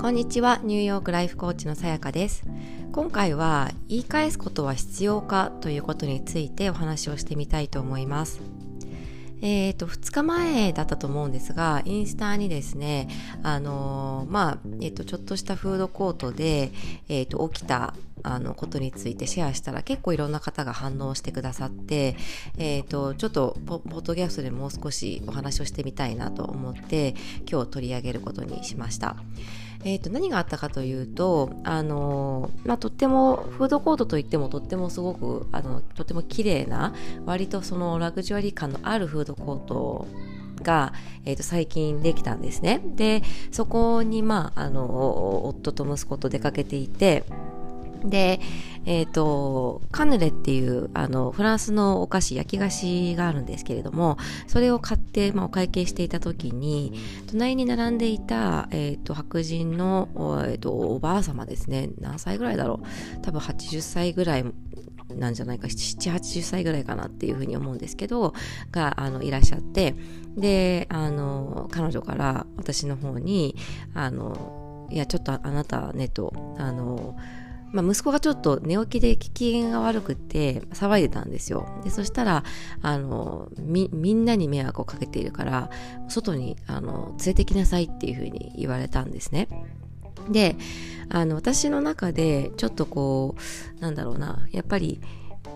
こんにちは。ニューヨークライフコーチのさやかです。今回は言い返すことは必要かということについてお話をしてみたいと思います。えーと、2日前だったと思うんですがインスタにですねあのー、まあ、えーと、ちょっとしたフードコートで、えーと、起きたあのことについてシェアしたら結構いろんな方が反応してくださって、えー、とちょっとポッドキャストでもう少しお話をしてみたいなと思って今日取り上げることにしました。えー、と何があったかというと、あのまあ、とってもフードコートといってもとってもすごくあのとても綺麗な割とそのラグジュアリー感のあるフードコートが、えー、と最近できたんですね。でそこに、まあ、あの夫と息子と出かけていてで、えっ、ー、と、カヌレっていう、あの、フランスのお菓子、焼き菓子があるんですけれども、それを買って、まあ、お会計していた時に、隣に並んでいた、えっ、ー、と、白人の、えっ、ー、と、おばあ様ですね。何歳ぐらいだろう。多分80歳ぐらいなんじゃないか、7、80歳ぐらいかなっていうふうに思うんですけど、が、あの、いらっしゃって、で、あの、彼女から私の方に、あの、いや、ちょっとあなたねと、あの、まあ、息子がちょっと寝起きで機嫌が悪くて騒いでたんですよ。で、そしたら、あの、み、みんなに迷惑をかけているから、外に、あの、連れてきなさいっていうふうに言われたんですね。で、あの、私の中で、ちょっとこう、なんだろうな、やっぱり、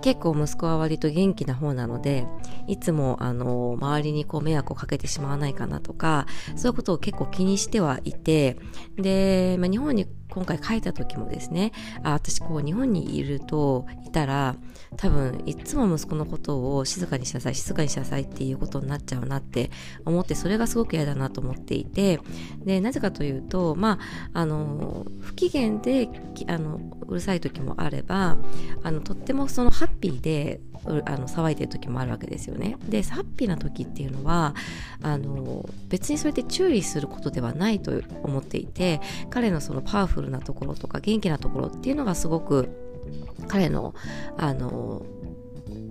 結構息子は割と元気な方なのでいつもあの周りにこう迷惑をかけてしまわないかなとかそういうことを結構気にしてはいてで、まあ、日本に今回書いた時もですねあ私こう日本にいるといたら多分いつも息子のことを静かにしなさい静かにしなさいっていうことになっちゃうなって思ってそれがすごく嫌だなと思っていてでなぜかというとまああの不機嫌であのうるさい時もあればあのとってもそのハッピーであの騒いでる時もあるわけですよね。でハッピーな時っていうのはあの別にそれで注意することではないと思っていて彼のそのパワフルなところとか元気なところっていうのがすごく彼のあの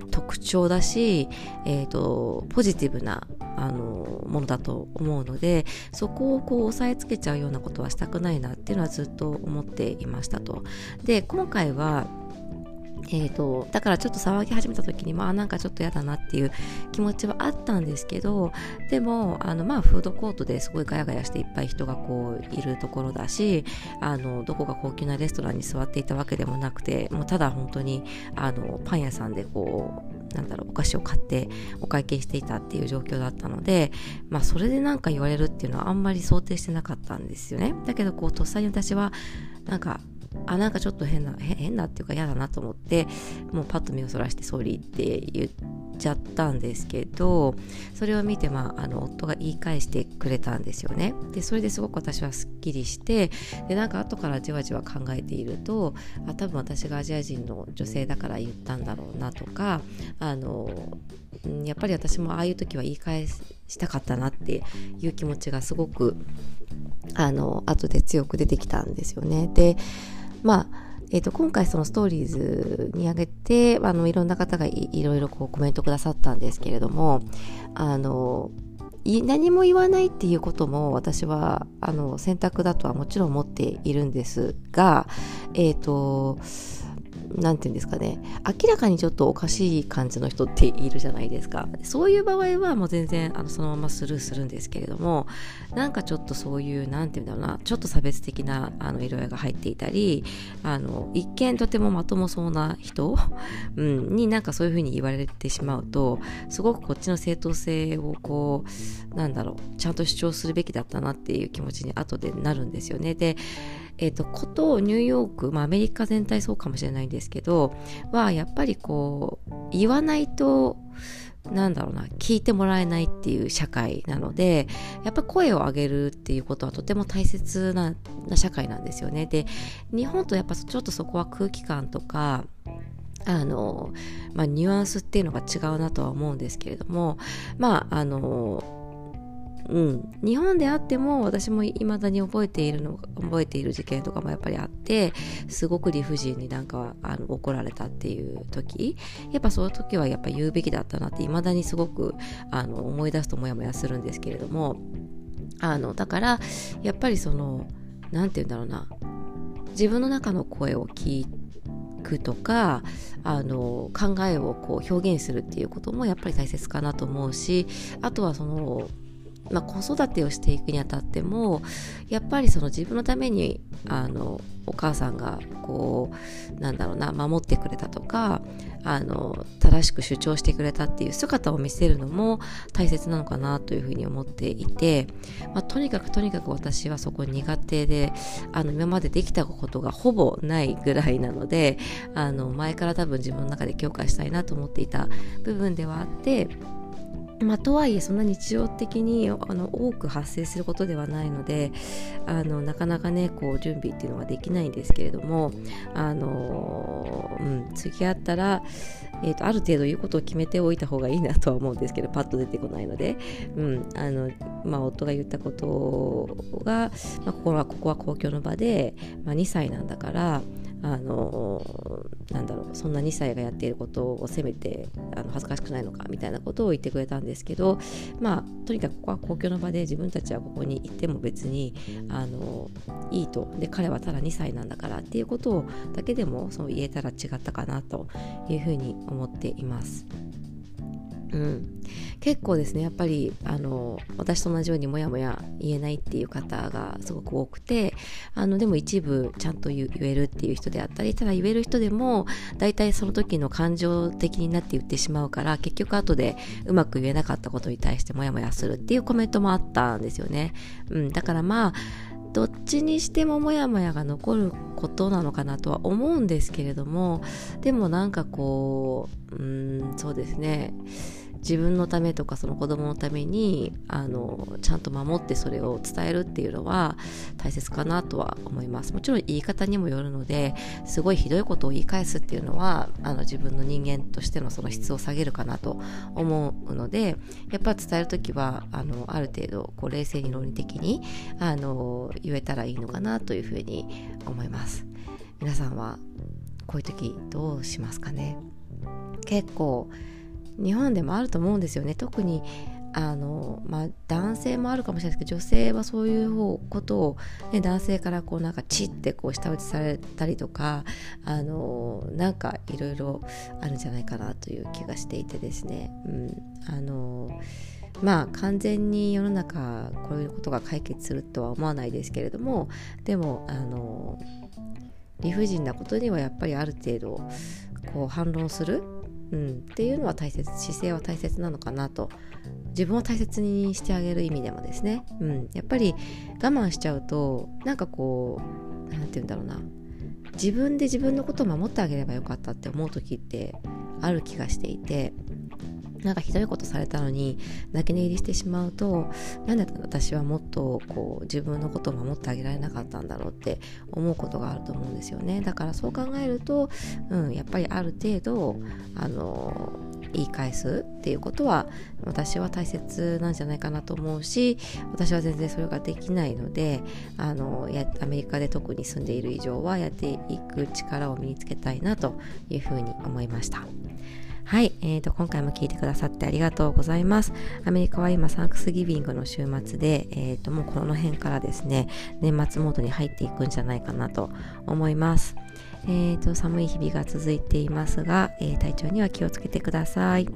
特徴だし、えーと、ポジティブなあのものだと思うのでそこをこう押さえつけちゃうようなことはしたくないなっていうのはずっと思っていましたと。で今回はえーと、だからちょっと騒ぎ始めた時にまあなんかちょっと嫌だなっていう気持ちはあったんですけどでもあのまあフードコートですごいガヤガヤしていっぱい人がこういるところだしあのどこか高級なレストランに座っていたわけでもなくてもうただ本当にあのパン屋さんでこうなんだろうお菓子を買ってお会計していたっていう状況だったのでまあそれで何か言われるっていうのはあんまり想定してなかったんですよね。だけどこうとっさに私はなんかあなんかちょっと変な変なっていうか嫌だなと思ってもうパッと目をそらして「ソーリー」って言っちゃったんですけどそれを見て、まあ、あの夫が言い返してくれたんですよね。でそれですごく私はすっきりしてでなんか後からじわじわ考えているとあ多分私がアジア人の女性だから言ったんだろうなとかあのやっぱり私もああいう時は言い返したかったなっていう気持ちがすごくあの後で強く出てきたんですよね。でまあえーと、今回そのストーリーズに上げてあのいろんな方がいろいろこうコメントくださったんですけれどもあの何も言わないっていうことも私はあの選択だとはもちろん思っているんですがえっ、ー、と何て言うんですかね。明らかにちょっとおかしい感じの人っているじゃないですか。そういう場合はもう全然あのそのままスルーするんですけれどもなんかちょっとそういう何て言うんだろうな。ちょっと差別的なあの色合いが入っていたりあの一見とてもまともそうな人、うん、になんかそういうふうに言われてしまうとすごくこっちの正当性をこうなんだろうちゃんと主張するべきだったなっていう気持ちに後でなるんですよね。でえっ、ー、と、ことニューヨーク、まあアメリカ全体そうかもしれないんですけど、はやっぱりこう、言わないと、なんだろうな、聞いてもらえないっていう社会なので、やっぱ声を上げるっていうことはとても大切な社会なんですよね。で、日本とやっぱちょっとそこは空気感とか、あの、まあ、ニュアンスっていうのが違うなとは思うんですけれども、まあ、あの、うん、日本であっても私も未だに覚えているの覚えている事件とかもやっぱりあってすごく理不尽になんかあの怒られたっていう時。やっぱその時はやっぱ言うべきだったなって未だにすごくあの思い出すとモヤモヤするんですけれども。あのだからやっぱりその何て言うんだろうな。自分の中の声を聞くとかあの考えをこう表現するっていうこともやっぱり大切かなと思うしあとはそのまあ、子育てをしていくにあたってもやっぱりその自分のためにあのお母さんがこうなんだろうな守ってくれたとかあの正しく主張してくれたっていう姿を見せるのも大切なのかなというふうに思っていて、まあ、とにかくとにかく私はそこ苦手であの今までできたことがほぼないぐらいなのであの前から多分自分の中で強化したいなと思っていた部分ではあってまあ、とはいえそんな日常的にあの多く発生することではないのであのなかなかねこう準備っていうのができないんですけれどもあの、うん、付き合ったら、えーと、ある程度言うことを決めておいた方がいいなとは思うんですけどパッと出てこないので、うんあのまあ、夫が言ったことが、まあ、ここはここは公共の場で、まあ、2歳なんだからあのなんだろうそんな2歳がやっていることを責めてあの恥ずかしくないのかみたいなことを言ってくれたんですけどまあとにかくここは公共の場で自分たちはここに行っても別にあのいいとで彼はただ2歳なんだからっていうことをだけでもそう言えたら違ったかなというふうに思っています。うん、結構ですねやっぱりあの私と同じようにもやもや言えないっていう方がすごく多くてあのでも一部ちゃんと言えるっていう人であったりただ言える人でも大体その時の感情的になって言ってしまうから結局後でうまく言えなかったことに対してもやもやするっていうコメントもあったんですよね、うん、だからまあどっちにしてもモヤモヤが残ることなのかなとは思うんですけれどもでもなんかこううんそうですね。自分のためとかその子供のためにあのちゃんと守ってそれを伝えるっていうのは大切かなとは思います。もちろん言い方にもよるのですごいひどいことを言い返すっていうのはあの自分の人間としてのその質を下げるかなと思うのでやっぱ伝える時はあのある程度こう冷静に論理的にあの言えたらいいのかなというふうに思います。皆さんはこういう時どうしますかね？結構日本でもあると思うんですよね。特にあの、まあ、男性もあるかもしれないですけど女性はそういうことを、ね、男性からこうなんかチってこう下打ちされたりとかあのなんかいろいろあるんじゃないかなという気がしていてですね、うん、あのまあ完全に世の中こういうことが解決するとは思わないですけれどもでもあの理不尽なことにはやっぱりある程度こう反論するうん、っていうのは大切。姿勢は大切なのかなと。自分を大切にしてあげる意味でもですね、うん、やっぱり我慢しちゃうとなんかこう何て言うんだろうな。自分で自分のことを守ってあげればよかったって思う時ってある気がしていて。なんかひどいことされたのに泣き寝入りしてしまうとなんで私はもっとこう自分のことを守ってあげられなかったんだろうって思うことがあると思うんですよねだからそう考えると、うん、やっぱりある程度あの言い返すっていうことは私は大切なんじゃないかなと思うし私は全然それができないのであのやアメリカで特に住んでいる以上はやっていく力を身につけたいなというふうに思いました。はい、えーと、今回も聞いてくださってありがとうございます。アメリカは今、サンクスギビングの週末で、えーと、もうこの辺からですね、年末モードに入っていくんじゃないかなと思います。えーと、寒い日々が続いていますが、えー、体調には気をつけてください。